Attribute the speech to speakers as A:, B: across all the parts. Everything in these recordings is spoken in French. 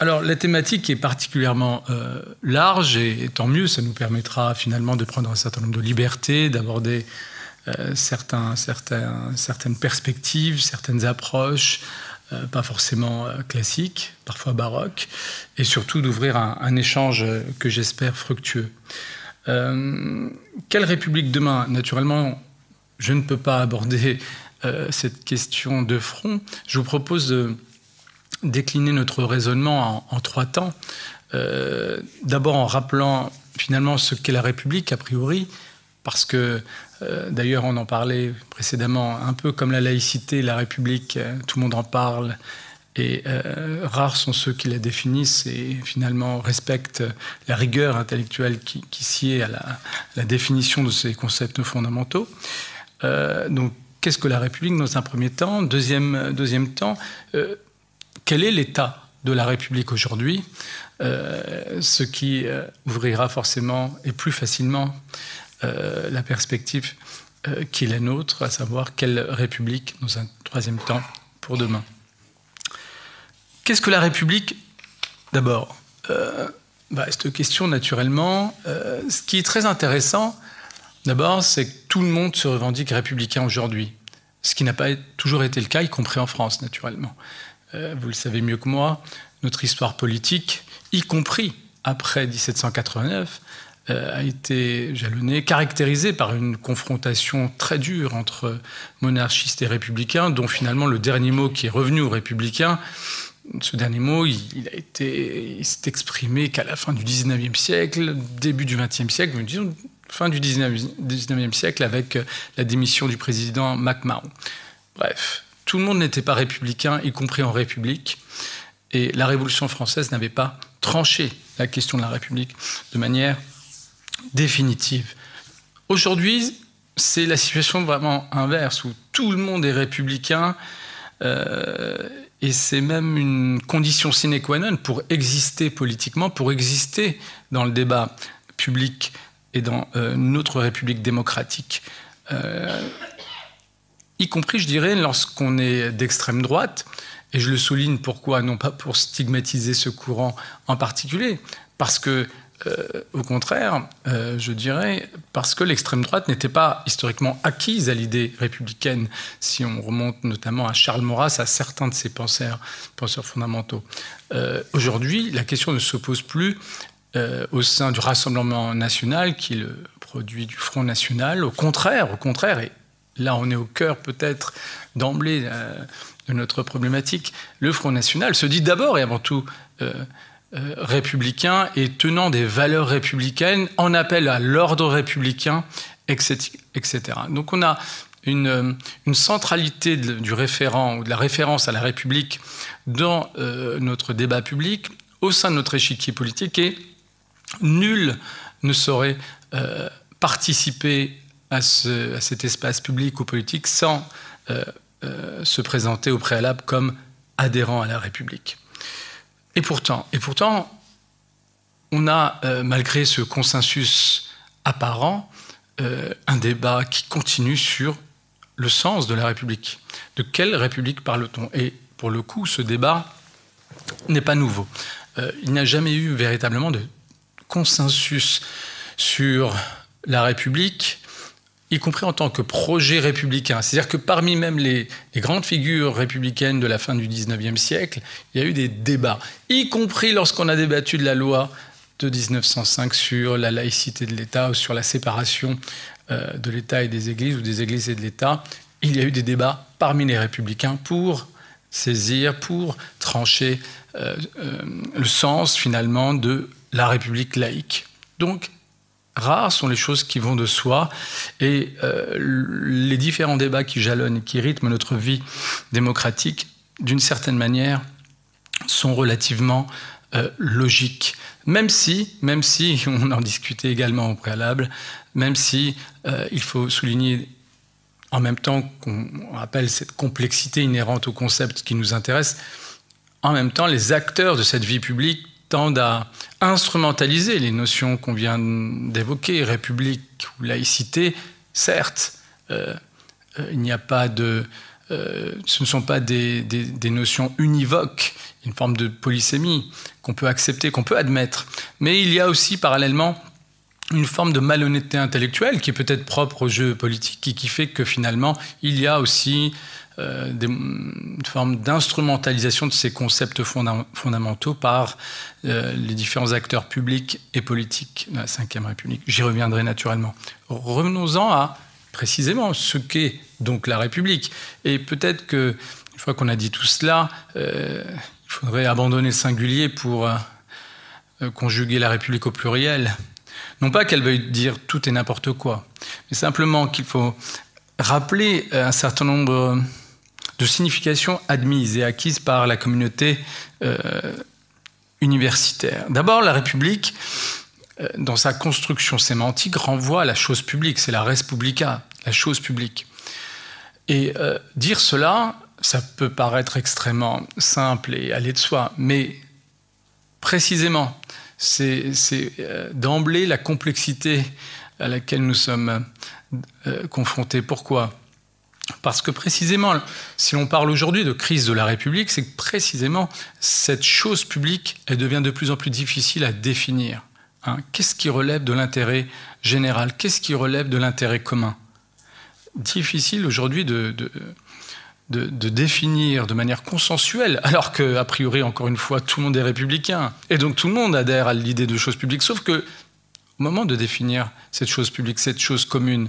A: alors la thématique est particulièrement euh, large et, tant mieux, ça nous permettra finalement de prendre un certain nombre de libertés, d'aborder euh, certaines perspectives, certaines approches, euh, pas forcément classiques, parfois baroques, et surtout d'ouvrir un, échange que j'espère fructueux. quelle République demain? Naturellement, je ne peux pas aborder cette question de front. Je vous propose de décliner notre raisonnement en, trois temps. Euh, d'abord en rappelant finalement ce qu'est la République a priori, parce que euh, d'ailleurs on en parlait précédemment, un peu comme la laïcité, la République, euh, tout le monde en parle, et rares sont ceux qui la définissent et finalement respectent la rigueur intellectuelle qui, qui sied à la, définition de ces concepts fondamentaux. donc qu'est-ce que la République dans un premier temps? Deuxième, deuxième temps, quel est l'état de la République aujourd'hui, euh, ce qui euh, ouvrira forcément et plus facilement euh, la perspective qui est la nôtre, à savoir quelle République, dans un troisième temps, pour demain. Qu'est-ce que la République? D'abord, bah, cette question, naturellement, ce qui est très intéressant, d'abord, c'est que tout le monde se revendique républicain aujourd'hui, ce qui n'a pas toujours été le cas, y compris en France, naturellement. Euh, vous le savez mieux que moi, notre histoire politique, y compris après 1789, euh, a été jalonnée, caractérisée par une confrontation très dure entre monarchistes et républicains, dont finalement le dernier mot qui est revenu aux républicains, ce dernier mot, il, a été, s'est exprimé qu'à la fin du 19e siècle, début du 20e siècle, disons fin du 19e siècle avec la démission du président MacMahon. Bref, tout le monde n'était pas républicain, y compris en République. Et la Révolution française n'avait pas tranché la question de la République de manière définitive. Aujourd'hui, c'est la situation vraiment inverse, où tout le monde est républicain, euh, et c'est même une condition sine qua non pour exister politiquement, pour exister dans le débat public et dans euh, notre République démocratique. Euh, y compris, je dirais, lorsqu'on est d'extrême droite. Et je le souligne pourquoi Non pas pour stigmatiser ce courant en particulier, parce que, euh, au contraire, je dirais, parce que l'extrême droite n'était pas historiquement acquise à l'idée républicaine, si on remonte notamment à Charles Maurras, à certains de ses penseurs, penseurs fondamentaux. Aujourd'hui, la question ne se pose plus au sein du Rassemblement national, qui est le produit du Front national. Au contraire, au contraire, et là on est au cœur peut-être d'emblée euh, de notre problématique, le Front National se dit d'abord et avant tout euh, euh, républicain et tenant des valeurs républicaines, en appel à l'ordre républicain, etc., Donc on a une, centralité du référent ou de la référence à la République dans notre débat public, au sein de notre échiquier politique, et nul ne saurait participer à, cet espace public ou politique sans euh, euh, se présenter au préalable comme adhérent à la République. Et pourtant, et pourtant on a, euh, malgré ce consensus apparent, un débat qui continue sur le sens de la République. De quelle République parle-t-on? Et pour le coup, ce débat n'est pas nouveau. il n'y a jamais eu véritablement de consensus sur la République y compris en tant que projet républicain. C'est-à-dire que parmi même les, grandes figures républicaines de la fin du 19e siècle, il y a eu des débats, y compris lorsqu'on a débattu de la loi de 1905 sur la laïcité de l'État ou sur la séparation euh, de l'État et des églises ou des églises et de l'État. Il y a eu des débats parmi les républicains pour saisir, pour trancher euh, euh, le sens finalement de la République laïque. Donc rares sont les choses qui vont de soi. Et euh, les différents débats qui jalonnent qui rythment notre vie démocratique, d'une certaine manière, sont relativement euh, logiques. Même si, même si, on en discutait également au préalable, même si euh, il faut souligner en même temps qu'on rappelle cette complexité inhérente au concept qui nous intéresse, en même temps, les acteurs de cette vie publique tendent à instrumentaliser les notions qu'on vient d'évoquer, république ou laïcité. Certes, euh, euh, il n'y a pas de ce ne sont pas des, des, notions univoques, une forme de polysémie qu'on peut accepter, qu'on peut admettre. Mais il y a aussi parallèlement une forme de malhonnêteté intellectuelle qui est peut-être propre au jeu politique et qui fait que finalement il y a aussi euh, une forme d'instrumentalisation de ces concepts fondamentaux par euh, les différents acteurs publics et politiques de la Ve République. J'y reviendrai naturellement. Revenons-en à précisément ce qu'est donc la République. Et peut-être que, une fois qu'on a dit tout cela, euh, il faudrait abandonner le singulier pour conjuguer la République au pluriel. Non pas qu'elle veuille dire tout et n'importe quoi, mais simplement qu'il faut rappeler un certain nombre de significations admises et acquises par la communauté euh, universitaire. D'abord, la République, euh, dans sa construction sémantique, renvoie à la chose publique, c'est la res publica, la chose publique. Et euh, dire cela, ça peut paraître extrêmement simple et aller de soi, mais précisément, c'est d'emblée la complexité à laquelle nous sommes confrontés. Pourquoi? Parce que précisément, si l'on parle aujourd'hui de crise de la République, c'est que précisément cette chose publique, elle devient de plus en plus difficile à définir. Hein. Qu'est-ce qui relève de l'intérêt général? Qu'est-ce qui relève de l'intérêt commun? Difficile aujourd'hui de, de, définir de manière consensuelle, alors que, a priori, encore une fois, tout le monde est républicain. Et donc tout le monde adhère à l'idée de chose publique, sauf que au moment de définir cette chose publique, cette chose commune,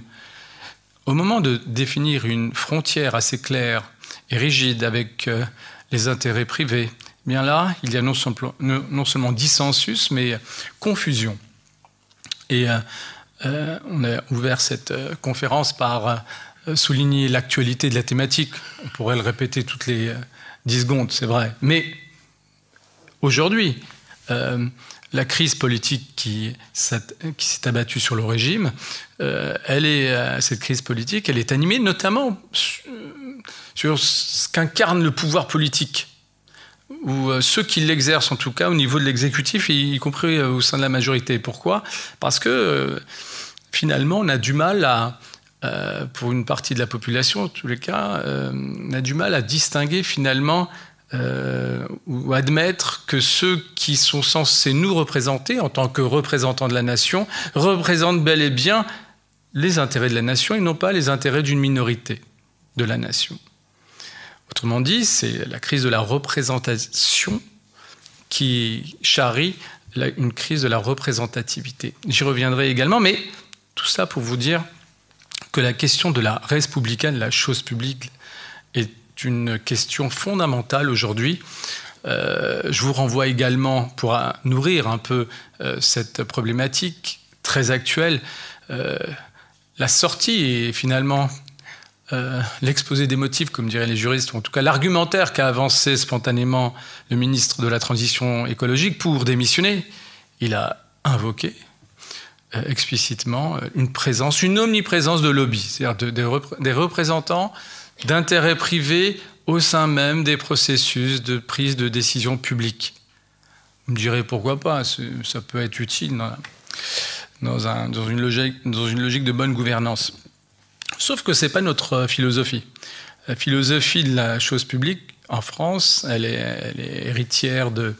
A: au moment de définir une frontière assez claire et rigide avec euh, les intérêts privés, eh bien là, il y a non, seulement dissensus, mais confusion. Et euh, euh, on a ouvert cette conférence par souligner l'actualité de la thématique. On pourrait le répéter toutes les dix secondes, c'est vrai. Mais aujourd'hui, la crise politique qui, s'est abattue sur le régime, euh, elle est, euh, cette crise politique, elle est animée notamment sur ce qu'incarne le pouvoir politique, ou euh, ceux qui l'exercent en tout cas au niveau de l'exécutif, y compris au sein de la majorité. Pourquoi? Parce que finalement, on a du mal à, pour une partie de la population, en tous les cas, on a du mal à distinguer finalement euh, ou admettre que ceux qui sont censés nous représenter en tant que représentants de la nation représentent bel et bien les intérêts de la nation et non pas les intérêts d'une minorité de la nation. Autrement dit, c'est la crise de la représentation qui charrie une crise de la représentativité. J'y reviendrai également, mais tout ça pour vous dire que la question de la res de la chose publique, une question fondamentale aujourd'hui. Euh, je vous renvoie également, pour nourrir un peu euh, cette problématique très actuelle, euh, la sortie et finalement l'exposé des motifs, comme diraient les juristes, ou en tout cas l'argumentaire qu'a avancé spontanément le ministre de la Transition écologique pour démissionner. Il a invoqué explicitement une présence, une omniprésence de lobby, c'est-à-dire des représentants d'intérêts privés au sein même des processus de prise de décision publique. Vous me direz pourquoi pas, ça peut être utile dans, une, logique, de bonne gouvernance. Sauf que ce n'est pas notre philosophie. La philosophie de la chose publique en France, elle est, héritière de,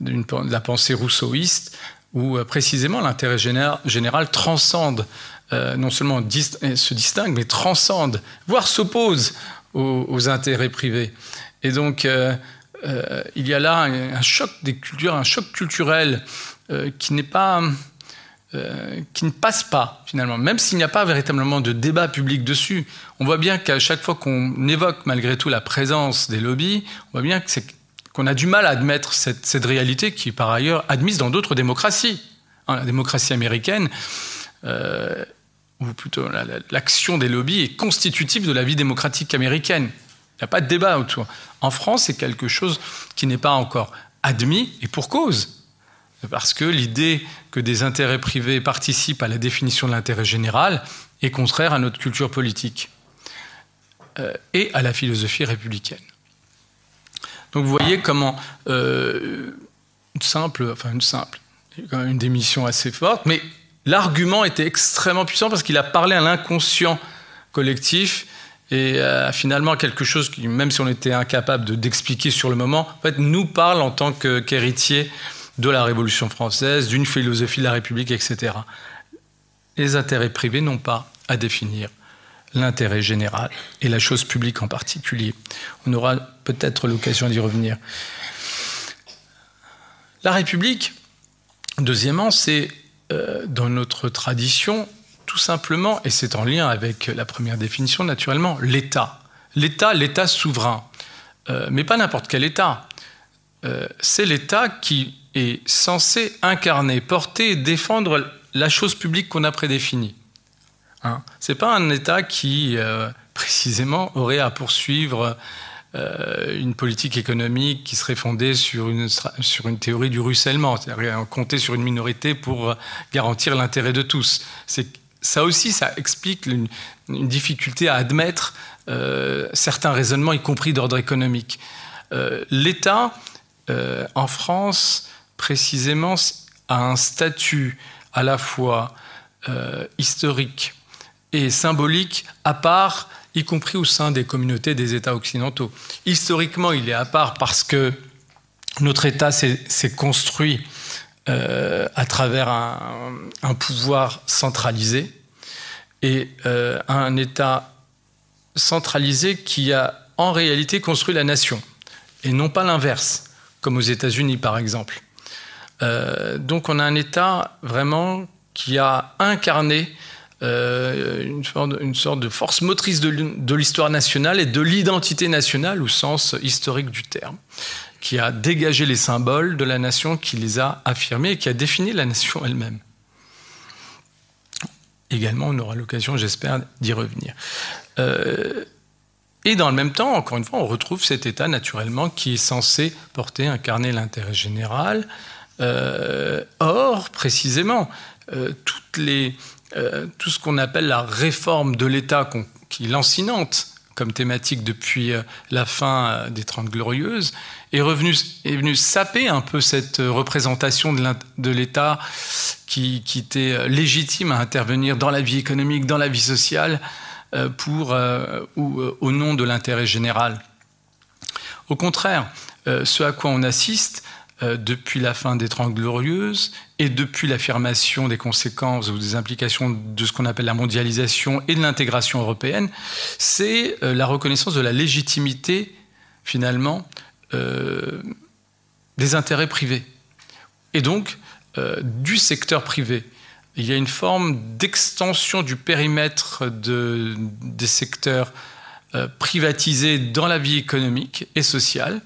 A: la pensée rousseauiste, où euh, précisément l'intérêt général, transcende euh, non seulement se distingue, mais transcende, voire s'oppose aux, intérêts privés. Et donc, euh, euh, il y a là un, choc des cultures, un choc culturel qui n'est pas, qui ne passe pas finalement, même s'il n'y a pas véritablement de débat public dessus. On voit bien qu'à chaque fois qu'on évoque malgré tout la présence des lobbies, on voit bien qu'on a du mal à admettre cette, réalité qui est par ailleurs admise dans d'autres démocraties. Hein, la démocratie américaine, ou plutôt l'action des lobbies est constitutive de la vie démocratique américaine. Il n'y a pas de débat autour. En France, c'est quelque chose qui n'est pas encore admis, et pour cause. Parce que l'idée que des intérêts privés participent à la définition de l'intérêt général est contraire à notre culture politique euh, et à la philosophie républicaine. Donc vous voyez comment euh, une simple, enfin une simple, une démission assez forte, mais l'argument était extrêmement puissant parce qu'il a parlé à l'inconscient collectif et finalement quelque chose qui, même si on était incapable d'expliquer sur le moment, en nous parle en tant qu'héritier de la Révolution française, d'une philosophie de la République, etc. Les intérêts privés n'ont pas à définir l'intérêt général et la chose publique en particulier. On aura peut-être l'occasion d'y revenir. La République, deuxièmement, c'est euh, dans notre tradition tout simplement, et c'est en lien avec la première définition naturellement, l'État. L'État, l'État souverain. Euh, mais pas n'importe quel État. Euh, c'est l'État qui est censé incarner, porter et défendre la chose publique qu'on a prédéfinie. Hein. Ce n'est pas un État qui, euh, précisément, aurait à poursuivre euh, une politique économique qui serait fondée sur une, théorie du ruissellement, c'est-à-dire compter sur une minorité pour garantir l'intérêt de tous. Ça aussi, ça explique une, difficulté à admettre euh, certains raisonnements, y compris d'ordre économique. L'État, en France, précisément, a un statut à la fois historique, et symbolique à part, y compris au sein des communautés des États occidentaux. Historiquement, il est à part parce que notre État s'est construit euh, à travers un, pouvoir centralisé et euh, un État centralisé qui a en réalité construit la nation et non pas l'inverse, comme aux États-Unis par exemple. Euh, donc on a un État vraiment qui a incarné euh, une, sorte, de force motrice de l'histoire nationale et de l'identité nationale au sens historique du terme, qui a dégagé les symboles de la nation, qui les a affirmés et qui a défini la nation elle-même. Également, on aura l'occasion, j'espère, d'y revenir. Euh, et dans le même temps, encore une fois, on retrouve cet État naturellement qui est censé porter, incarner l'intérêt général. Euh, or, précisément, toutes les, euh, tout ce qu'on appelle la réforme de l'État, qui est lancinante comme thématique depuis euh, la fin euh, des Trente Glorieuses, est, revenu, est venu saper un peu cette représentation de l'État qui, était légitime à intervenir dans la vie économique, dans la vie sociale, ou au nom de l'intérêt général. Au contraire, ce à quoi on assiste, depuis la fin des Trente Glorieuses et depuis l'affirmation des conséquences ou des implications de ce qu'on appelle la mondialisation et de l'intégration européenne, c'est euh, la reconnaissance de la légitimité, finalement, euh, des intérêts privés et donc du secteur privé. Il y a une forme d'extension du périmètre de, des secteurs privatisés dans la vie économique et sociale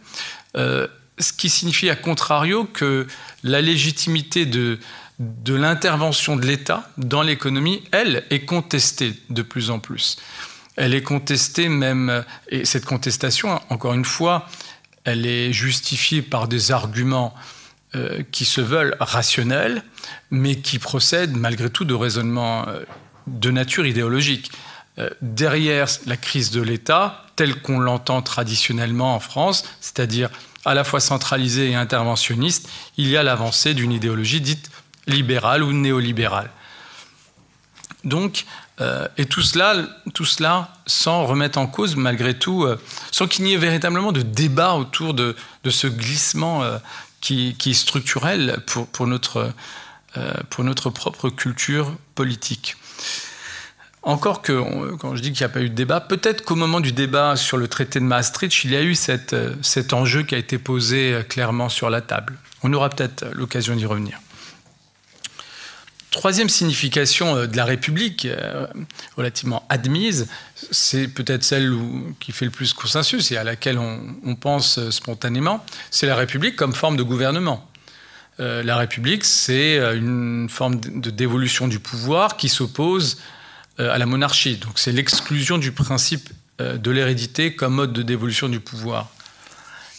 A: ce qui signifie à contrario que la légitimité de, de l'intervention de l'État dans l'économie, elle, est contestée de plus en plus. Elle est contestée même, et cette contestation, encore une fois, elle est justifiée par des arguments euh, qui se veulent rationnels, mais qui procèdent malgré tout de raisonnements euh, de nature idéologique. Euh, derrière la crise de l'État, telle qu'on l'entend traditionnellement en France, c'est-à-dire à la fois centralisé et interventionniste, il y a l'avancée d'une idéologie dite libérale ou néolibérale. Donc, euh, et tout cela, tout cela sans remettre en cause, malgré tout, euh, sans qu'il n'y ait véritablement de débat autour de, ce glissement euh, qui, est structurel pour, notre, pour notre propre culture politique. Encore que, quand je dis qu'il n'y a pas eu de débat, peut-être qu'au moment du débat sur le traité de Maastricht, il y a eu euh, cet enjeu qui a été posé euh, clairement sur la table. On aura peut-être l'occasion d'y revenir. Troisième signification euh, de la République, relativement admise, c'est peut-être celle qui fait le plus consensus et à laquelle on, pense spontanément, c'est la République comme forme de gouvernement. la République, c'est une forme de dévolution du pouvoir qui s'oppose à la monarchie. Donc c'est l'exclusion du principe euh, de l'hérédité comme mode de dévolution du pouvoir.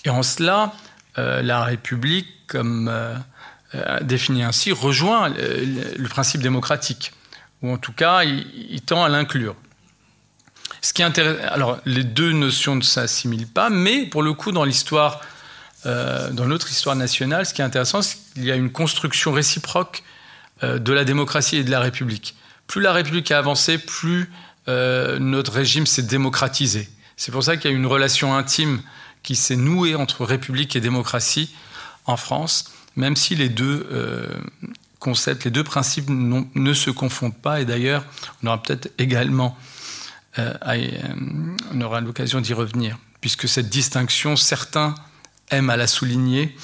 A: Et en cela, euh, la République, comme définie ainsi, rejoint le, principe démocratique, ou en tout cas, il, tend à l'inclure. Ce qui alors les deux notions ne s'assimilent pas, mais pour le coup, dans l'histoire, dans notre histoire nationale, ce qui est intéressant, c'est qu'il y a une construction réciproque de la démocratie et de la République plus la République a avancé, plus notre régime s'est démocratisé. C'est pour ça qu'il y a une relation intime qui s'est nouée entre République et démocratie en France, même si les deux concepts, les deux principes ne se confondent pas. Et d'ailleurs, on aura peut-être également, aura l'occasion d'y revenir, puisque cette distinction, certains aiment à la souligner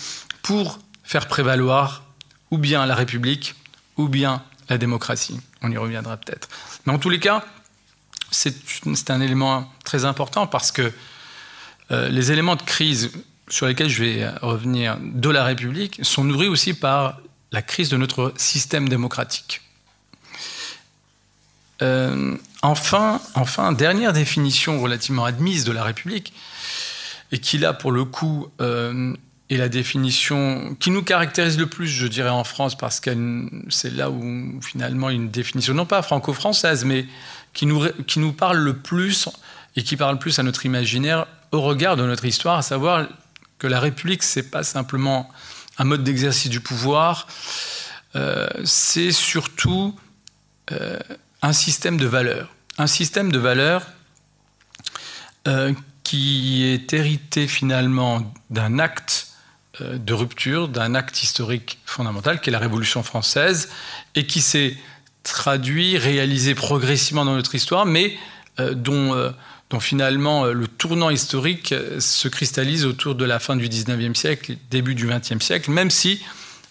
A: pour faire prévaloir ou bien la République ou bien la démocratie. On y reviendra peut-être. Mais en tous les cas, c'est un élément très important parce que euh, les éléments de crise sur lesquels je vais revenir de la République sont nourris aussi par la crise de notre système démocratique. Euh, enfin, dernière définition relativement admise de la République, et qui là, pour le coup, euh, est la définition qui nous caractérise le plus, je dirais, en France, parce que c'est là où finalement une définition, non pas franco-française, mais qui nous, qui nous parle le plus et qui parle plus à notre imaginaire au regard de notre histoire, à savoir que la République, c'est pas simplement un mode d'exercice du pouvoir, euh, c'est surtout euh, un système de valeurs. Un système de valeurs euh, qui est hérité finalement d'un acte de rupture, d'un acte historique fondamental qui est la Révolution française et qui s'est traduit, réalisé progressivement dans notre histoire, mais euh, dont, euh, dont, finalement le tournant historique se cristallise autour de la fin du 19e siècle, début du 20e siècle, même si,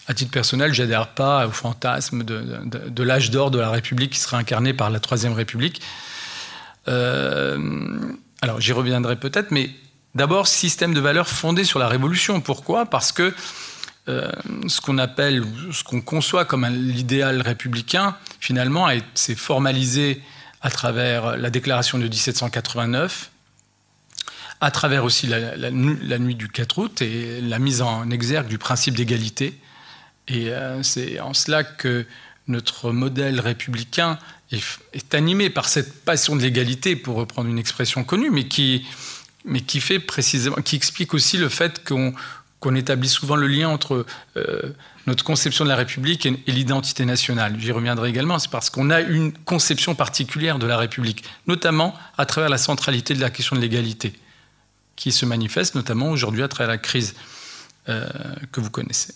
A: à titre personnel, j'adhère pas au fantasme de, de l'âge d'or de la République qui sera incarné par la Troisième République. Alors j'y reviendrai peut-être, mais d'abord système de valeurs fondé sur la Révolution. Pourquoi? Parce que euh, ce qu'on appelle, ce qu'on conçoit comme l'idéal républicain, finalement, s'est formalisé à travers la déclaration de 1789, à travers aussi la, nuit du 4 août et la mise en exergue du principe d'égalité. Et euh, c'est en cela que notre modèle républicain est, animé par cette passion de l'égalité, pour reprendre une expression connue, mais qui, mais qui fait précisément, qui explique aussi le fait qu'on établit souvent le lien entre euh, notre conception de la République et, l'identité nationale. J'y reviendrai également, c'est parce qu'on a une conception particulière de la République, notamment à travers la centralité de la question de l'égalité, qui se manifeste notamment aujourd'hui à travers la crise euh, que vous connaissez.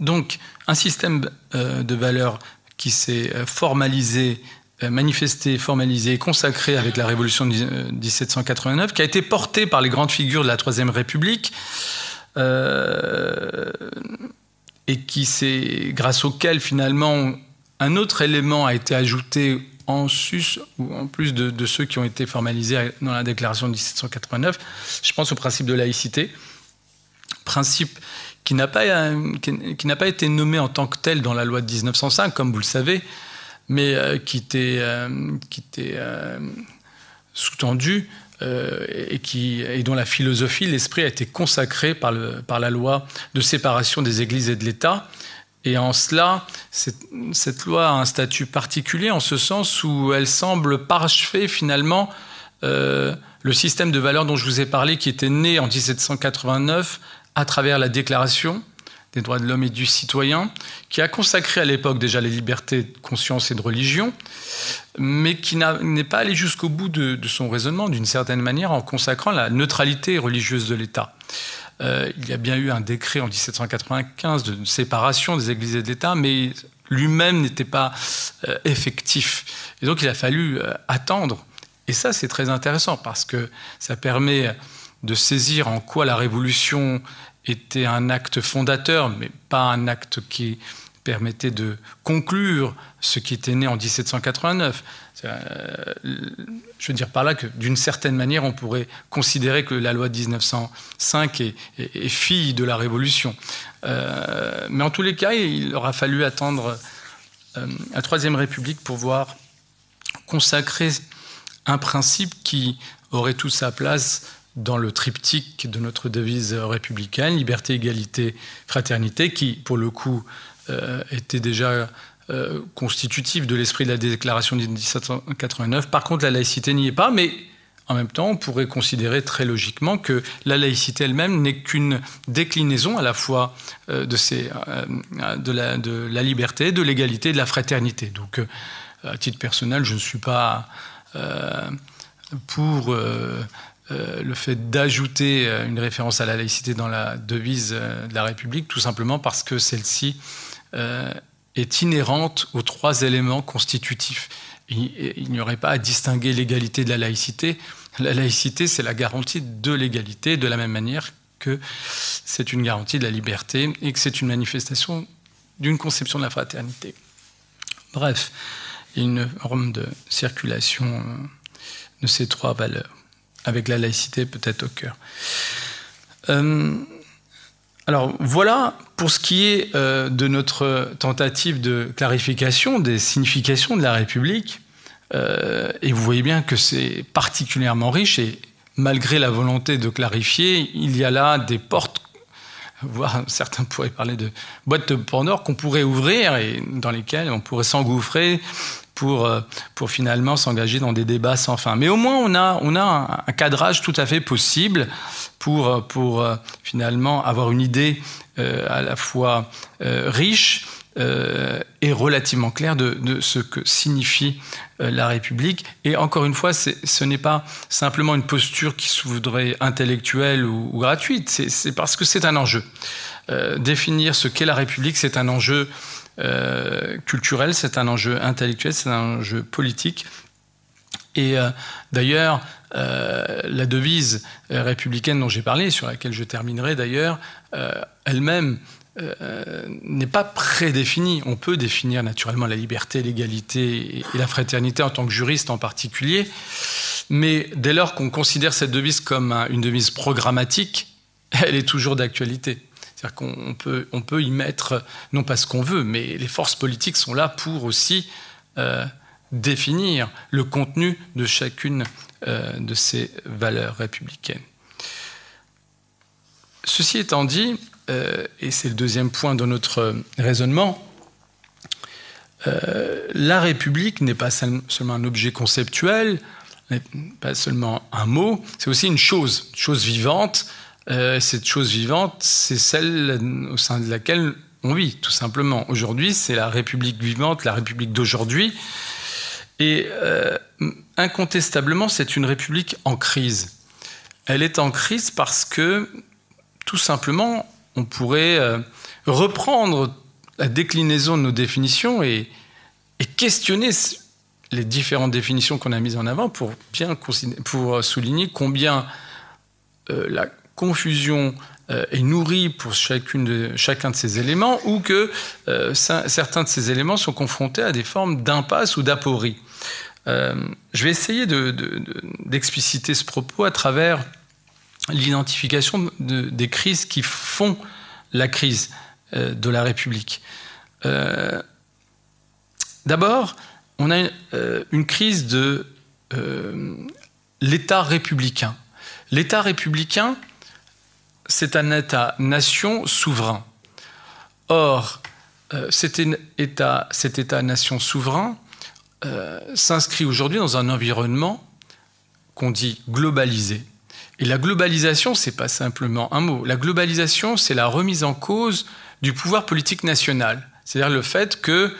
A: Donc, un système euh, de valeurs qui s'est formalisé, manifesté, formalisé, consacré avec la Révolution de 1789, qui a été porté par les grandes figures de la Troisième République, et qui s'est, grâce auquel finalement un autre élément a été ajouté en sus ou en plus de, ceux qui ont été formalisés dans la déclaration de 1789. Je pense au principe de laïcité, principe qui n'a pas, euh, qui, n'a pas été nommé en tant que tel dans la loi de 1905, comme vous le savez, mais euh, qui était, euh, était sous-tendu et, dont la philosophie, l'esprit a été consacré par, la loi de séparation des églises et de l'État. Et en cela, cette, cette, loi a un statut particulier en ce sens où elle semble parachever finalement le système de valeurs dont je vous ai parlé, qui était né en 1789 à travers la Déclaration des droits de l'homme et du citoyen, qui a consacré à l'époque déjà les libertés de conscience et de religion, mais qui n'est pas allé jusqu'au bout de, son raisonnement, d'une certaine manière, en consacrant la neutralité religieuse de l'État. Euh, il y a bien eu un décret en 1795 de séparation des églises et de l'État, mais lui-même n'était pas euh, effectif. Et donc il a fallu euh, attendre. Et ça, c'est très intéressant parce que ça permet de saisir en quoi la révolution était un acte fondateur, mais pas un acte qui permettait de conclure ce qui était né en 1789. Euh, je veux dire par là que d'une certaine manière, on pourrait considérer que la loi de 1905 est, fille de la Révolution. Euh, mais en tous les cas, il aura fallu attendre euh, la Troisième République pour voir consacrer un principe qui aurait toute sa place dans le triptyque de notre devise républicaine, liberté, égalité, fraternité, qui, pour le coup, euh, était déjà euh, constitutif de l'esprit de la déclaration de 1789. Par contre, la laïcité n'y est pas, mais en même temps, on pourrait considérer très logiquement que la laïcité elle-même n'est qu'une déclinaison à la fois euh, de, ces, de, la, liberté, de l'égalité, de la fraternité. Donc, à titre personnel, je ne suis pas pour le fait d'ajouter une référence à la laïcité dans la devise de la République, tout simplement parce que celle-ci est inhérente aux trois éléments constitutifs. Il, n'y aurait pas à distinguer l'égalité de la laïcité. La laïcité, c'est la garantie de l'égalité, de la même manière que c'est une garantie de la liberté et que c'est une manifestation d'une conception de la fraternité. Bref, une forme de circulation euh, de ces trois valeurs, avec la laïcité peut-être au cœur. Euh, alors voilà pour ce qui est euh, de notre tentative de clarification des significations de la République. Euh, et vous voyez bien que c'est particulièrement riche et malgré la volonté de clarifier, il y a là des portes, voire certains pourraient parler de boîtes de Pandore qu'on pourrait ouvrir et dans lesquelles on pourrait s'engouffrer pour, euh, pour finalement s'engager dans des débats sans fin. Mais au moins, on a, un, cadrage tout à fait possible pour, euh, euh, finalement avoir une idée à la fois riche et relativement claire de, ce que signifie la République. Et encore une fois, ce n'est pas simplement une posture qui se voudrait intellectuelle ou gratuite, c'est parce que c'est un enjeu. définir ce qu'est la République, c'est un enjeu euh, culturel, c'est un enjeu intellectuel, c'est un enjeu politique. Et euh, d'ailleurs, euh, la devise républicaine dont j'ai parlé, sur laquelle je terminerai d'ailleurs, elle-même n'est pas prédéfinie. On peut définir naturellement la liberté, l'égalité et la fraternité en tant que juriste en particulier, mais dès lors qu'on considère cette devise comme une devise programmatique, elle est toujours d'actualité. C'est-à-dire qu'on peut, on peut y mettre, non pas ce qu'on veut, mais les forces politiques sont là pour aussi euh, définir le contenu de chacune euh, de ces valeurs républicaines. Ceci étant dit, euh, et c'est le deuxième point de notre raisonnement, la République n'est pas seulement un objet conceptuel, pas seulement un mot, c'est aussi une chose, une chose vivante, euh, cette chose vivante, c'est celle au sein de laquelle on vit, tout simplement. Aujourd'hui, c'est la République vivante, la République d'aujourd'hui. Et euh, incontestablement, c'est une République en crise. Elle est en crise parce que, tout simplement, on pourrait euh, reprendre la déclinaison de nos définitions et, questionner les différentes définitions qu'on a mises en avant pour bien pour souligner combien la confusion euh, est nourrie pour chacun de ces éléments ou que euh, certains de ces éléments sont confrontés à des formes d'impasse ou d'aporie. Euh, je vais essayer d'expliciter ce propos à travers l'identification des crises qui font la crise de la République. D'abord, on a une crise de l'État républicain. L'État républicain, c'est un État-nation souverain. Or, euh, cet État-nation souverain euh, s'inscrit aujourd'hui dans un environnement qu'on dit globalisé. Et la globalisation, c'est pas simplement un mot. La globalisation, c'est la remise en cause du pouvoir politique national. C'est-à-dire le fait que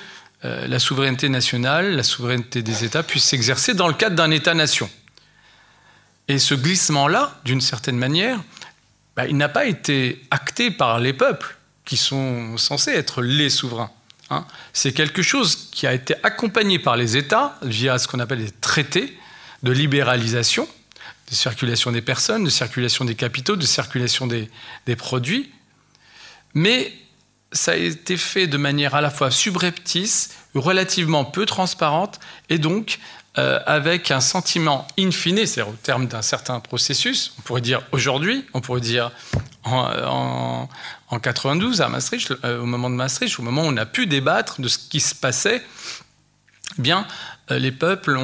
A: euh, la souveraineté nationale, la souveraineté des États puisse s'exercer dans le cadre d'un État-nation. Et ce glissement-là, d'une certaine manière, bah, il n'a pas été acté par les peuples, qui sont censés être les souverains. Hein. C'est quelque chose qui a été accompagné par les États via ce qu'on appelle des traités de libéralisation, de circulation des personnes, de circulation des capitaux, de circulation des, des produits. Mais ça a été fait de manière à la fois subreptice, relativement peu transparente, et donc euh, avec un sentiment in fine, c'est-à-dire au terme d'un certain processus, on pourrait dire aujourd'hui, on pourrait dire en, 92 à Maastricht, euh, au moment de Maastricht, au moment où on a pu débattre de ce qui se passait, eh bien euh, les peuples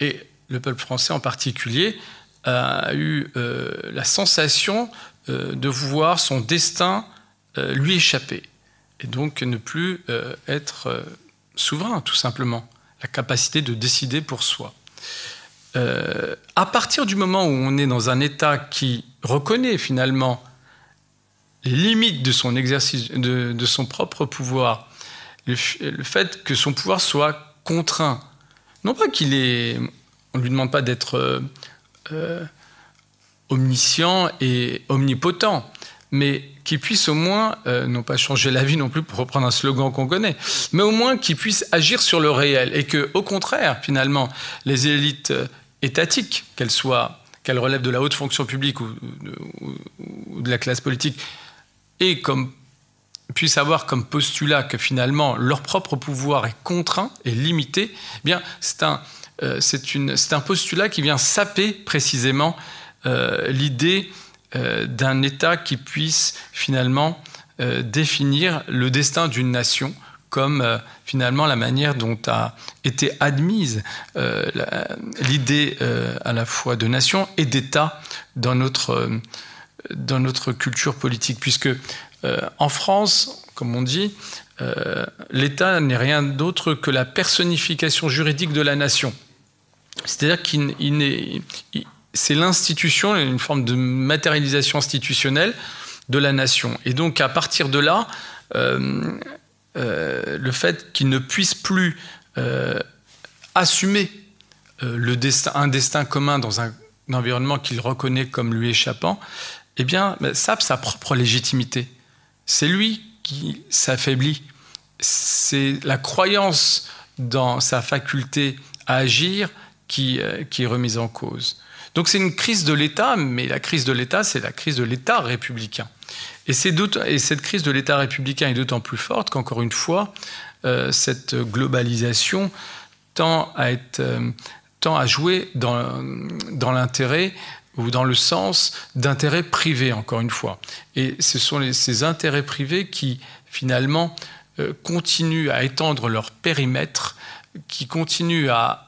A: et le peuple français en particulier, a eu la sensation de voir son destin lui échapper et donc ne plus être souverain, tout simplement la capacité de décider pour soi. Euh, à partir du moment où on est dans un État qui reconnaît finalement les limites de son exercice, de, son propre pouvoir, le, fait que son pouvoir soit contraint, non pas qu'il est, on ne lui demande pas d'être omniscient et omnipotent, mais qui puisse au moins, euh, non pas changer la vie non plus pour reprendre un slogan qu'on connaît, mais au moins qui puisse agir sur le réel. Et que, au contraire, finalement, les élites euh, étatiques, qu'elles soient, qu'elles relèvent de la haute fonction publique ou, de la classe politique, et comme puissent avoir comme postulat que finalement leur propre pouvoir est contraint et limité, eh bien c'est un, euh, un postulat qui vient saper précisément l'idée euh, d'un État qui puisse finalement euh, définir le destin d'une nation comme euh, finalement la manière dont a été admise l'idée à la fois de nation et d'État dans notre, dans notre culture politique. Puisque en France, comme on dit, l'État n'est rien d'autre que la personnification juridique de la nation. C'est-à-dire qu'il c'est l'institution, une forme de matérialisation institutionnelle de la nation. Et donc à partir de là, euh, euh, le fait qu'il ne puisse plus euh, assumer un destin commun dans un, environnement qu'il reconnaît comme lui échappant, eh bien, ça sa propre légitimité. C'est lui qui s'affaiblit. C'est la croyance dans sa faculté à agir qui est remise en cause. Donc c'est une crise de l'État, mais la crise de l'État, c'est la crise de l'État républicain. Et, et, cette crise de l'État républicain est d'autant plus forte qu'encore une fois, euh, cette globalisation tend à, euh, jouer dans, l'intérêt ou dans le sens d'intérêts privés, encore une fois. Et ce sont ces intérêts privés qui, finalement, euh, continuent à étendre leur périmètre, qui continuent à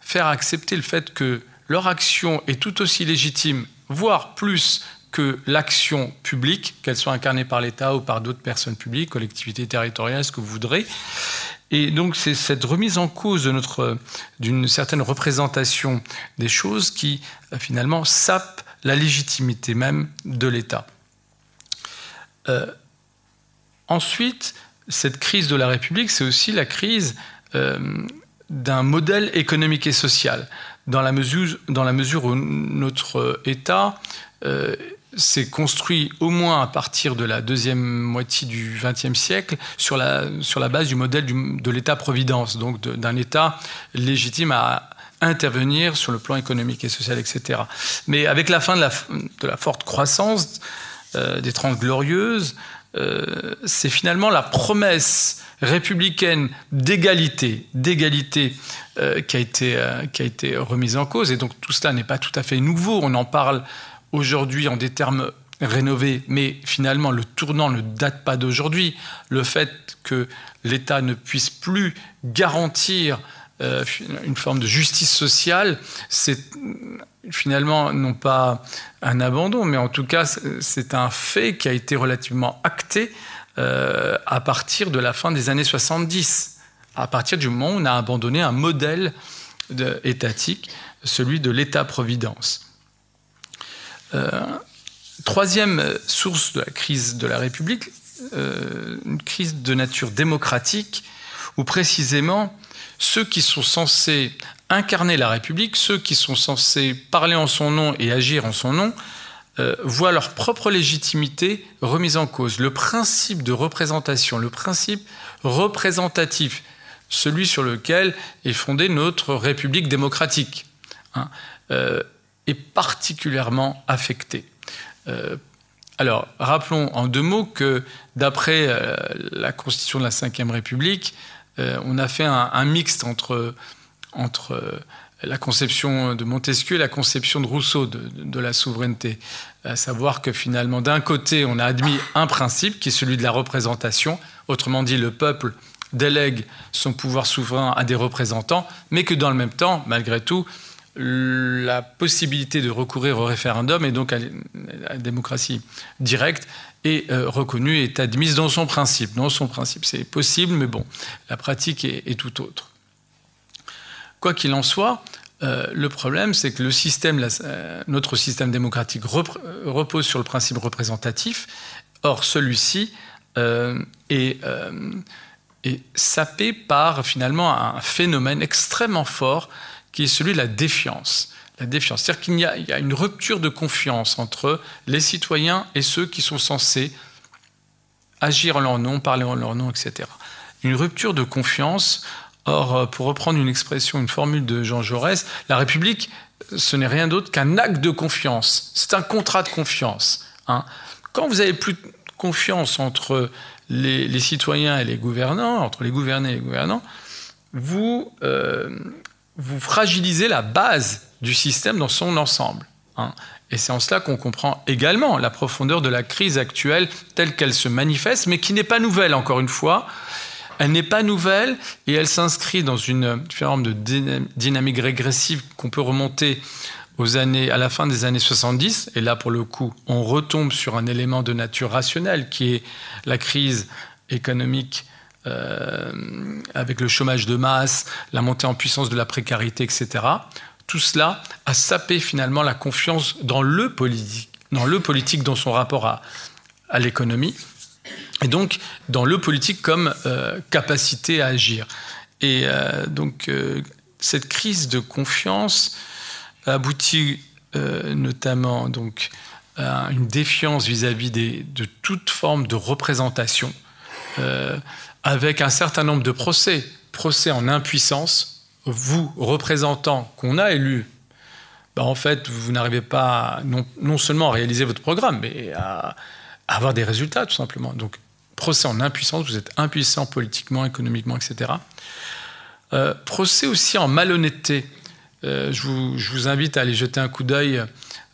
A: faire accepter le fait que leur action est tout aussi légitime, voire plus que l'action publique, qu'elle soit incarnée par l'État ou par d'autres personnes publiques, collectivités territoriales, ce que vous voudrez. Et donc c'est cette remise en cause d'une certaine représentation des choses qui finalement sape la légitimité même de l'État. Euh, ensuite, cette crise de la République, c'est aussi la crise euh, d'un modèle économique et social dans la mesure, dans la mesure où notre État euh, s'est construit au moins à partir de la deuxième moitié du XXe siècle sur la, sur la base du modèle de l'État-providence, donc d'un État légitime à intervenir sur le plan économique et social, etc. Mais avec la fin de la, de la forte croissance euh, des Trente Glorieuses, euh, c'est finalement la promesse républicaine d'égalité, d'égalité euh, qui, a été, euh, qui a été remise en cause. Et donc tout cela n'est pas tout à fait nouveau. On en parle aujourd'hui en des termes rénovés, mais finalement le tournant ne date pas d'aujourd'hui. Le fait que l'État ne puisse plus garantir une forme de justice sociale, c'est finalement non pas un abandon, mais en tout cas c'est un fait qui a été relativement acté euh, à partir de la fin des années 70, à partir du moment où on a abandonné un modèle étatique, celui de l'État-providence. Euh, troisième source de la crise de la République, euh, une crise de nature démocratique, où précisément ceux qui sont censés incarner la République, ceux qui sont censés parler en son nom et agir en son nom, euh, voient leur propre légitimité remise en cause. Le principe de représentation, le principe représentatif, celui sur lequel est fondée notre République démocratique, hein, euh, est particulièrement affecté. Euh, alors, rappelons en deux mots que d'après la Constitution de la Ve République, on a fait un, mixte entre la conception de Montesquieu et la conception de Rousseau de, la souveraineté. À savoir que finalement, d'un côté, on a admis un principe qui est celui de la représentation, autrement dit, le peuple délègue son pouvoir souverain à des représentants, mais que dans le même temps, malgré tout, la possibilité de recourir au référendum et donc à la démocratie directe est euh, reconnue, est admise dans son principe. Dans son principe, c'est possible, mais bon, la pratique est tout autre. Quoi qu'il en soit, euh, le problème, c'est que euh, notre système démocratique repose sur le principe représentatif. Or, celui-ci euh, est, est sapé par finalement un phénomène extrêmement fort qui est celui de la défiance. La défiance. C'est-à-dire qu'il y, y, a une rupture de confiance entre les citoyens et ceux qui sont censés agir en leur nom, parler en leur nom, etc. Une rupture de confiance. Or, pour reprendre une expression, une formule de Jean Jaurès, la République, ce n'est rien d'autre qu'un acte de confiance. C'est un contrat de confiance. Hein. Quand vous avez plus confiance entre les, citoyens et les gouvernants, entre les gouvernés et les gouvernants, vous, euh, fragilisez la base du système dans son ensemble. Hein. Et c'est en cela qu'on comprend également la profondeur de la crise actuelle telle qu'elle se manifeste, mais qui n'est pas nouvelle, encore une fois. Elle n'est pas nouvelle et elle s'inscrit dans une forme dynamique régressive qu'on peut remonter à la fin des années 70. Et là, pour le coup, on retombe sur un élément de nature rationnelle qui est la crise économique euh, avec le chômage de masse, la montée en puissance de la précarité, etc. Tout cela a sapé finalement la confiance dans le politique, dans le son rapport à, à l'économie, et donc dans le politique comme euh, capacité à agir. Et euh, donc cette crise de confiance aboutit notamment donc à une défiance vis-à-vis de toute forme de représentation avec un certain nombre de procès, procès en impuissance, vous, représentants qu'on a élus, ben en fait, vous n'arrivez pas non, non, seulement à réaliser votre programme, mais à, avoir des résultats, tout simplement. Donc, procès en impuissance, vous êtes impuissant politiquement, économiquement, etc. Euh, procès aussi en malhonnêteté. Euh, je, vous, invite à aller jeter un coup d'œil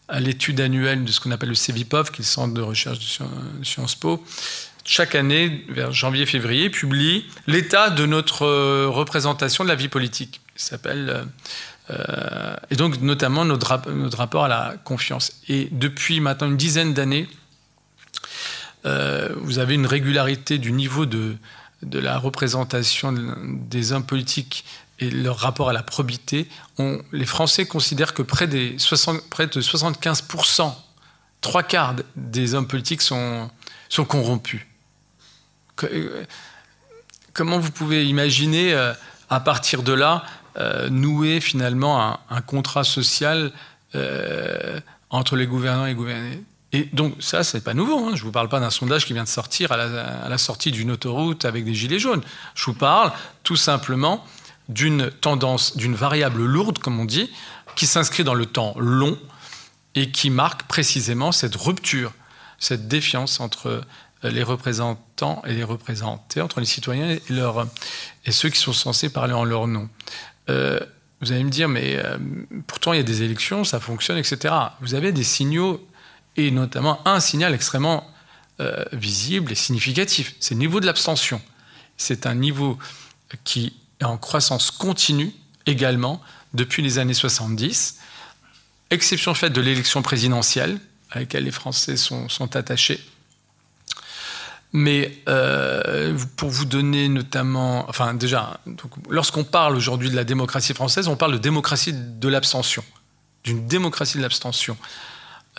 A: à l'étude annuelle de ce qu'on appelle le CEVIPOV, qui est le centre de recherche de Sciences Po, chaque année, vers janvier-février, publie l'état de notre euh, représentation de la vie politique. Il s'appelle. Et donc, notamment, notre, rapport à la confiance. Et depuis maintenant une dizaine d'années, vous avez une régularité du niveau de, de la représentation des hommes politiques et leur rapport à la probité. Les Français considèrent que près, des 60, près de 75%, trois quarts des hommes politiques sont, sont corrompus. Euh, comment vous pouvez imaginer, euh, à partir de là, euh, nouer finalement un, contrat social entre les gouvernants et les gouvernés? Et donc ça, c'est pas nouveau. Hein. Je vous parle pas d'un sondage qui vient de sortir à la, sortie d'une autoroute avec des gilets jaunes. Je vous parle tout simplement d'une tendance, d'une variable lourde, comme on dit, qui s'inscrit dans le temps long et qui marque précisément cette rupture, cette défiance entre euh, les représentants et les représentés, entre les citoyens et, et ceux qui sont censés parler en leur nom. Euh, vous allez me dire, mais euh, pourtant il y a des élections, ça fonctionne, etc. Vous avez des signaux, et notamment un signal extrêmement visible et significatif, c'est le niveau de l'abstention. C'est un niveau qui est en croissance continue également depuis les années 70, exception faite de l'élection présidentielle à laquelle les Français sont, sont attachés mais euh, pour vous donner notamment, enfin déjà, lorsqu'on parle aujourd'hui de la démocratie française, on parle de démocratie de l'abstention, d'une démocratie de l'abstention.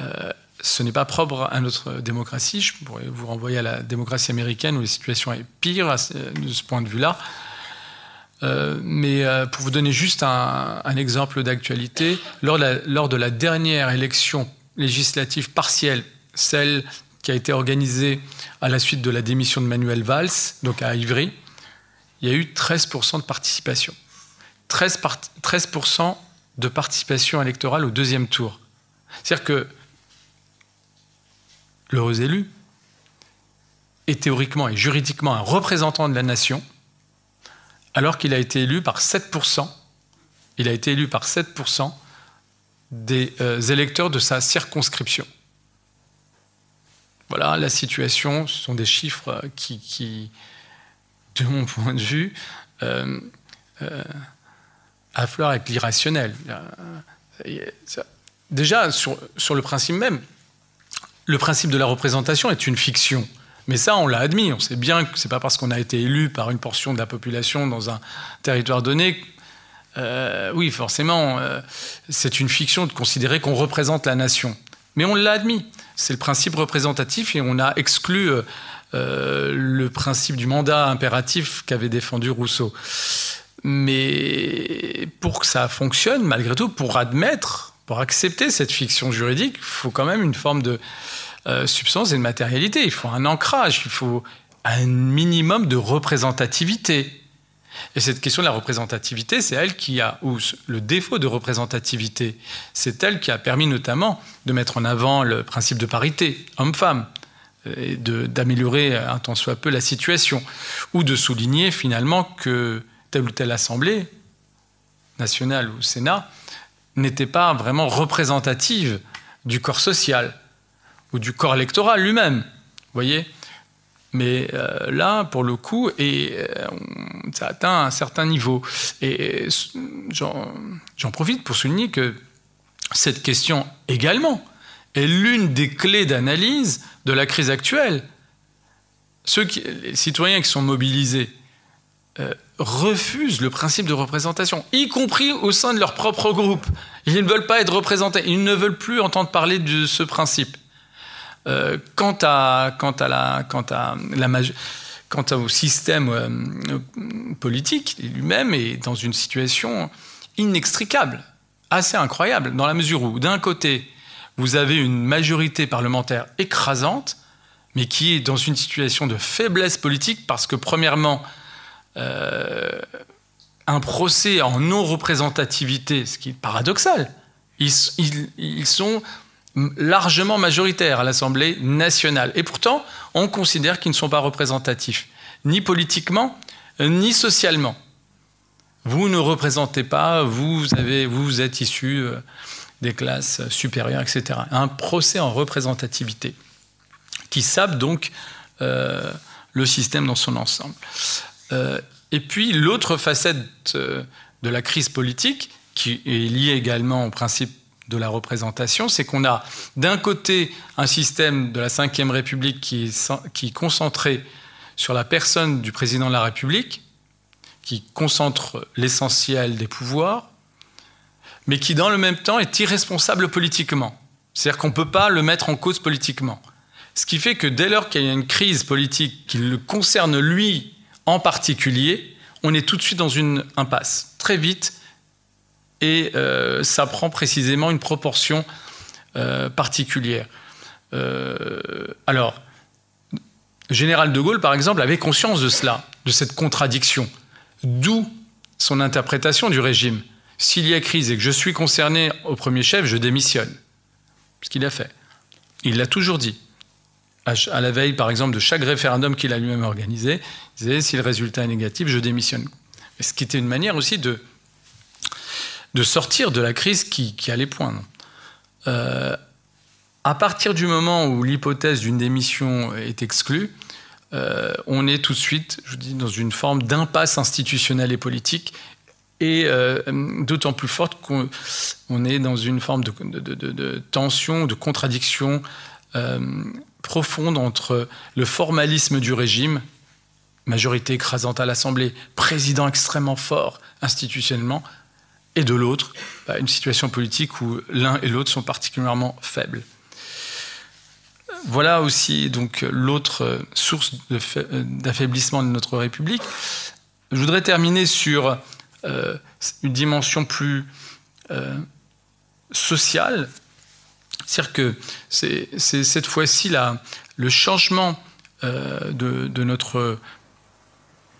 A: Euh, ce n'est pas propre à notre démocratie. Je pourrais vous renvoyer à la démocratie américaine où la situation est pire de ce point de vue-là. Euh, mais pour vous donner juste un, exemple d'actualité, lors, de la dernière élection législative partielle, celle qui a été organisé à la suite de la démission de Manuel Valls, donc à Ivry, il y a eu 13% de participation. 13, 13 de participation électorale au deuxième tour. C'est-à-dire que l'heureux élu est théoriquement et juridiquement un représentant de la nation, alors qu'il a été élu par 7%, il a été élu par 7% des euh, électeurs de sa circonscription. Voilà la situation. Ce sont des chiffres qui, de mon point de vue, euh, euh, affleurent avec l'irrationnel. Euh, déjà, sur, sur, le principe même, le principe de la représentation est une fiction. Mais ça, on l'a admis. On sait bien que ce n'est pas parce qu'on a été élu par une portion de la population dans un territoire donné. oui, forcément, c'est une fiction de considérer qu'on représente la nation. Mais on l'a admis c'est le principe représentatif et on a exclu euh, le principe du mandat impératif qu'avait défendu Rousseau. Mais pour que ça fonctionne, malgré tout, pour admettre, pour accepter cette fiction juridique, il faut quand même une forme de substance et de matérialité. Il faut un ancrage, il faut un minimum de représentativité. Et cette question de la représentativité, c'est elle qui a, ou le défaut de représentativité, c'est elle qui a permis notamment de mettre en avant le principe de parité, homme-femme, et d'améliorer un tant soit peu la situation, ou de souligner finalement que telle ou telle assemblée, nationale ou Sénat, n'était pas vraiment représentative du corps social ou du corps électoral lui-même. Voyez mais euh, là, pour le coup, et, euh, ça atteint un certain niveau. Et j'en profite pour souligner que cette question également est l'une des clés d'analyse de la crise actuelle. Ceux les citoyens qui sont mobilisés euh, refusent le principe de représentation, y compris au sein de leur propre groupe. Ils ne veulent pas être représentés, ils ne veulent plus entendre parler de ce principe. Euh, quant, à, quant, à la, quant, à la, quant au système euh, politique lui-même est dans une situation inextricable, assez incroyable, dans la mesure où, d'un côté, vous avez une majorité parlementaire écrasante, mais qui est dans une situation de faiblesse politique parce que, premièrement, euh, un procès en non-représentativité, ce qui est paradoxal, ils, sont largement majoritaires à l'Assemblée nationale. Et pourtant, on considère qu'ils ne sont pas représentatifs, ni politiquement, ni socialement. Vous ne représentez pas, vous, êtes issu euh, des classes supérieures, etc. Un procès en représentativité qui sape donc euh, le système dans son ensemble. Euh, et puis l'autre facette de la crise politique, qui est liée également au principe de la représentation, c'est qu'on a d'un côté un système de la Ve République qui est, qui concentré sur la personne du président de la République, qui concentre l'essentiel des pouvoirs, mais qui dans le même temps est irresponsable politiquement. C'est-à-dire qu'on ne peut pas le mettre en cause politiquement. Ce qui fait que dès lors qu'il y a une crise politique qui le concerne lui en particulier, on est tout de suite dans une impasse. Très vite, et euh, ça prend précisément une proportion euh, particulière. Euh, alors, général de Gaulle, par exemple, avait conscience de cela, de cette contradiction, d'où son interprétation du régime. S'il y a crise et que je suis concerné au premier chef, je démissionne. Ce qu'il a fait. Il l'a toujours dit. À la veille, par exemple, de chaque référendum qu'il a lui-même organisé, il disait si le résultat est négatif, je démissionne. Ce qui était une manière aussi de de sortir de la crise qui, allait poindre. Euh, à partir du moment où l'hypothèse d'une démission est exclue, euh, on est tout de suite, je dis, dans une forme d'impasse institutionnelle et politique, et euh, d'autant plus forte qu'on est dans une forme de tension, de contradiction profonde entre le formalisme du régime, majorité écrasante à l'Assemblée, président extrêmement fort institutionnellement, et de l'autre, bah, une situation politique où l'un et l'autre sont particulièrement faibles. Voilà aussi donc l'autre source d'affaiblissement de notre République. Je voudrais terminer sur euh, une dimension plus euh, sociale. C'est-à-dire que c'est cette fois-ci le changement euh, de, notre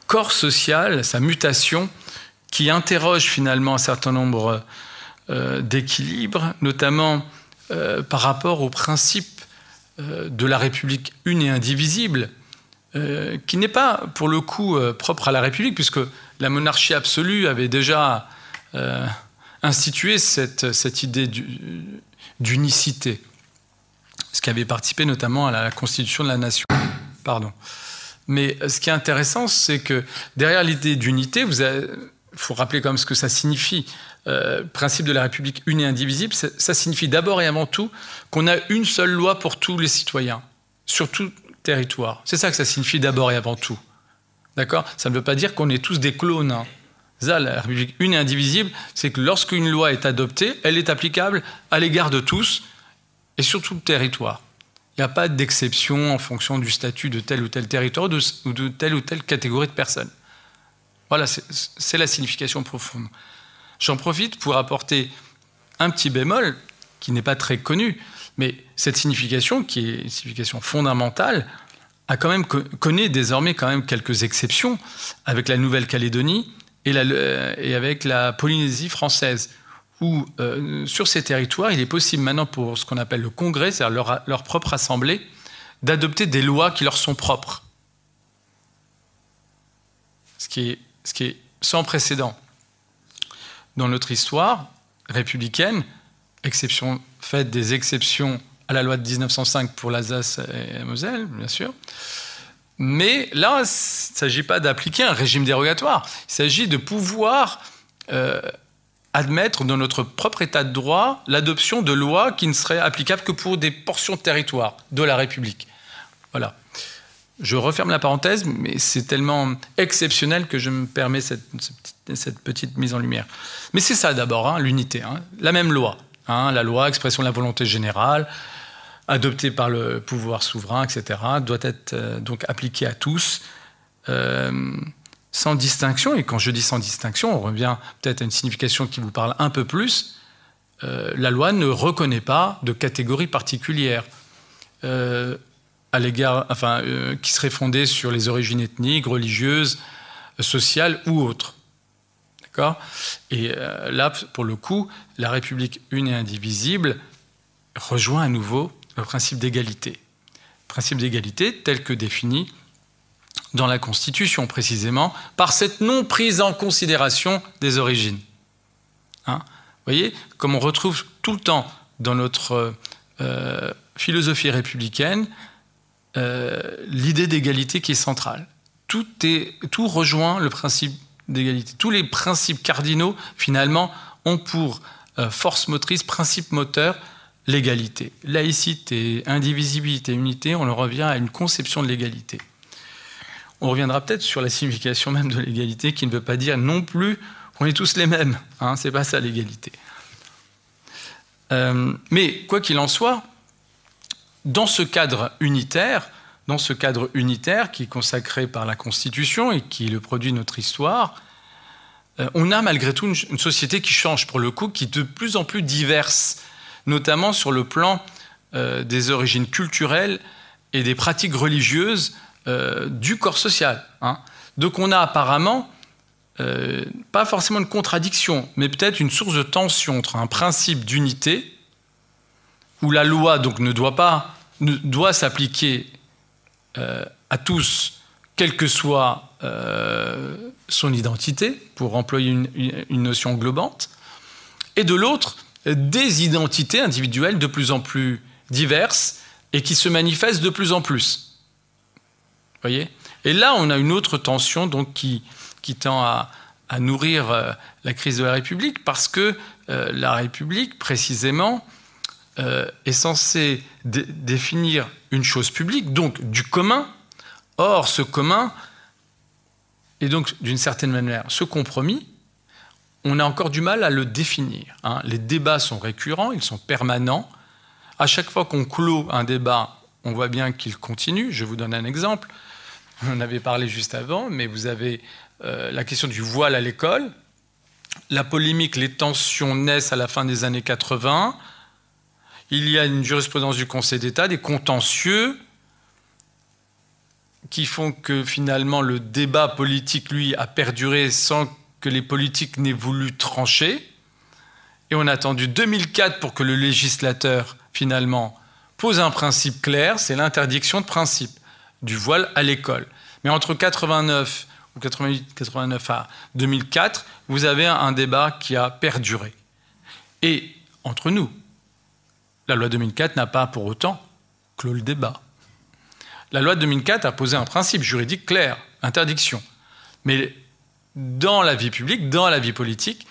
A: corps social, sa mutation, qui interroge finalement un certain nombre euh, d'équilibres, notamment euh, par rapport au principe de la République une et indivisible, qui n'est pas pour le coup propre à la République, puisque la monarchie absolue avait déjà institué cette, idée d'unicité, ce qui avait participé notamment à la constitution de la nation. Pardon. Mais ce qui est intéressant, c'est que derrière l'idée d'unité, il faut rappeler quand même ce que ça signifie. Euh, principe de la République une et indivisible, ça, signifie d'abord et avant tout qu'on a une seule loi pour tous les citoyens, sur tout territoire. C'est ça que ça signifie d'abord et avant tout. D'accord? Ça ne veut pas dire qu'on est tous des clones. Hein. La République une et indivisible, c'est que lorsqu'une loi est adoptée, elle est applicable à l'égard de tous et sur tout le territoire. Il Il n'y a pas d'exception en fonction du statut de tel ou tel territoire ou de telle ou telle catégorie de personnes. Voilà, c'est la signification profonde. J'en profite pour apporter un petit bémol qui n'est pas très connu, mais cette signification, qui est une signification fondamentale, a quand même connaît désormais quand même quelques exceptions avec la Nouvelle-Calédonie et, avec la Polynésie française, où euh, sur ces territoires, il est possible maintenant pour ce qu'on appelle le Congrès, c'est-à-dire leur, propre assemblée, d'adopter des lois qui leur sont propres. Ce qui est, sans précédent dans notre histoire républicaine, exception faite des exceptions à la loi de 1905 pour l'Alsace et Moselle, bien sûr. Mais là, il ne s'agit pas d'appliquer un régime dérogatoire. Il s'agit de pouvoir euh, admettre dans notre propre état de droit l'adoption de lois qui ne seraient applicables que pour des portions de territoire de la République. Voilà. Je referme la parenthèse, mais c'est tellement exceptionnel que je me permets cette, petite mise en lumière. Mais c'est ça d'abord, hein, l'unité. Hein. La même loi. Hein, la loi, expression de la volonté générale, adoptée par le pouvoir souverain, etc., doit être euh, donc appliquée à tous, euh, sans distinction. Et quand je dis sans distinction, on revient peut-être à une signification qui vous parle un peu plus. Euh, la loi ne reconnaît pas de catégorie particulière à l'égard, enfin, qui serait fondée sur les origines ethniques, religieuses, sociales ou autres. D'accord? Et là, pour le coup, la République une et indivisible rejoint à nouveau le principe d'égalité. Principe d'égalité tel que défini dans la Constitution, précisément, par cette non prise en considération des origines. Hein Vous voyez, comme on retrouve tout le temps dans notre euh, philosophie républicaine, euh, l'idée d'égalité qui est centrale. Tout, est, tout rejoint le principe d'égalité. Tous les principes cardinaux, finalement, ont pour euh, force motrice, principe moteur, l'égalité. Laïcité, indivisibilité, unité, on en revient à une conception de l'égalité. On reviendra peut-être sur la signification même de l'égalité, qui ne veut pas dire non plus qu'on est tous les mêmes. Hein, C'est pas ça l'égalité. Euh, mais quoi qu'il en soit, dans ce cadre unitaire, dans ce cadre unitaire qui est consacré par la Constitution et qui est le produit de notre histoire, euh, on a malgré tout une, société qui change pour le coup, qui est de plus en plus diverse, notamment sur le plan euh, des origines culturelles et des pratiques religieuses euh, du corps social. Hein. Donc on a apparemment pas forcément une contradiction, mais peut-être une source de tension entre un principe d'unité où la loi donc ne doit pas doit s'appliquer euh, à tous, quelle que soit euh, son identité, pour employer une, une, notion globante, et de l'autre, des identités individuelles de plus en plus diverses et qui se manifestent de plus en plus. voyez? Et là, on a une autre tension qui, tend à, nourrir euh, la crise de la République, parce que la République, précisément, euh, est censé définir une chose publique, donc du commun. Or, ce commun, et donc d'une certaine manière, ce compromis, on a encore du mal à le définir. Hein. Les débats sont récurrents, ils sont permanents. À chaque fois qu'on clôt un débat, on voit bien qu'il continue. Je vous donne un exemple. On en avait parlé juste avant, mais vous avez euh, la question du voile à l'école. La polémique, les tensions naissent à la fin des années 80 il y a une jurisprudence du Conseil d'État, des contentieux qui font que finalement le débat politique, lui, a perduré sans que les politiques n'aient voulu trancher. Et on a attendu 2004 pour que le législateur, finalement, pose un principe clair, c'est l'interdiction de principe du voile à l'école. Mais entre 89 ou 88, 89 à 2004, vous avez un débat qui a perduré. Et entre nous, la loi 2004 n'a pas pour autant clos le débat. La loi 2004 a posé un principe juridique clair, interdiction. Mais dans la vie publique, dans la vie politique,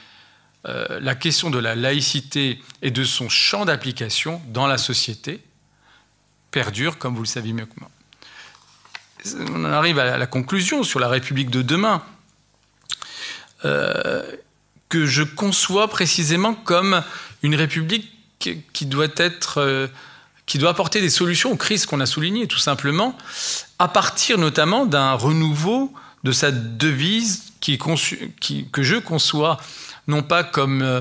A: euh, la question de la laïcité et de son champ d'application dans la société perdure, comme vous le savez mieux que moi. On arrive à la conclusion sur la République de demain, euh, que je conçois précisément comme une République qui doit être, euh, qui doit apporter des solutions aux crises qu'on a soulignées, tout simplement, à partir notamment d'un renouveau de sa devise que je conçois non pas comme euh,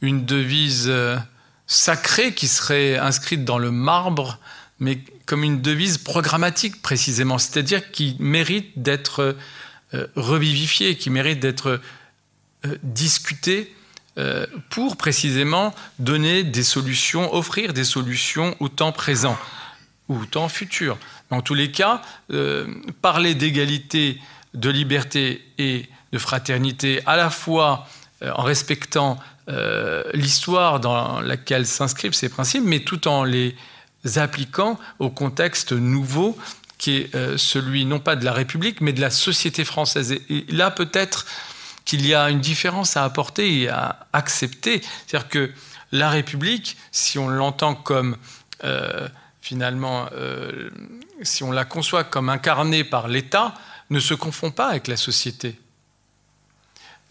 A: une devise euh, sacrée qui serait inscrite dans le marbre, mais comme une devise programmatique précisément, c'est-à-dire qui mérite d'être euh, revivifiée, qui mérite d'être discutée pour précisément donner des solutions, offrir des solutions au temps présent ou au temps futur. En tous les cas, parler d'égalité de liberté et de fraternité, à la fois euh, en respectant euh, l'histoire dans laquelle s'inscrivent ces principes, mais tout en les appliquant au contexte nouveau qui est euh, celui non pas de la République, mais de la société française. Et, là, peut-être qu'il y a une différence à apporter et à accepter. C'est-à-dire que la République, si on l'entend comme finalement, si on la conçoit comme incarnée par l'État, ne se confond pas avec la société.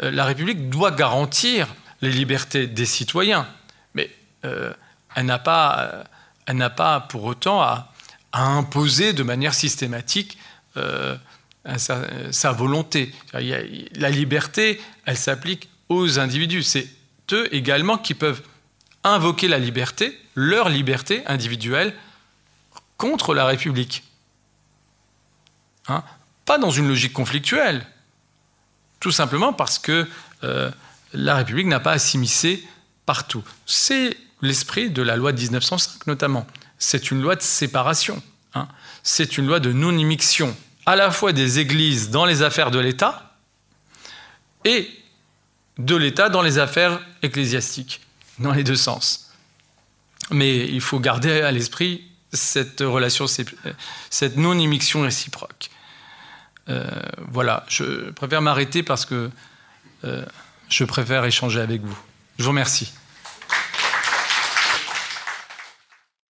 A: Euh, la République doit garantir les libertés des citoyens, mais euh, elle n'a pas, pour autant à, imposer de manière systématique euh, sa, volonté. La liberté, elle s'applique aux individus. C'est eux également qui peuvent invoquer la liberté, leur liberté individuelle, contre la République. Hein? Pas dans une logique conflictuelle, tout simplement parce que euh, la République n'a pas à s'immiscer partout. C'est l'esprit de la loi de 1905 notamment. C'est une loi de séparation. Hein. C'est une loi de non-immixtion à la fois des églises dans les affaires de l'État et de l'État dans les affaires ecclésiastiques, dans les deux sens. Mais il faut garder à l'esprit cette relation, cette non-immixtion réciproque. Euh, voilà, je préfère m'arrêter parce que euh, je préfère échanger avec vous. Je vous remercie.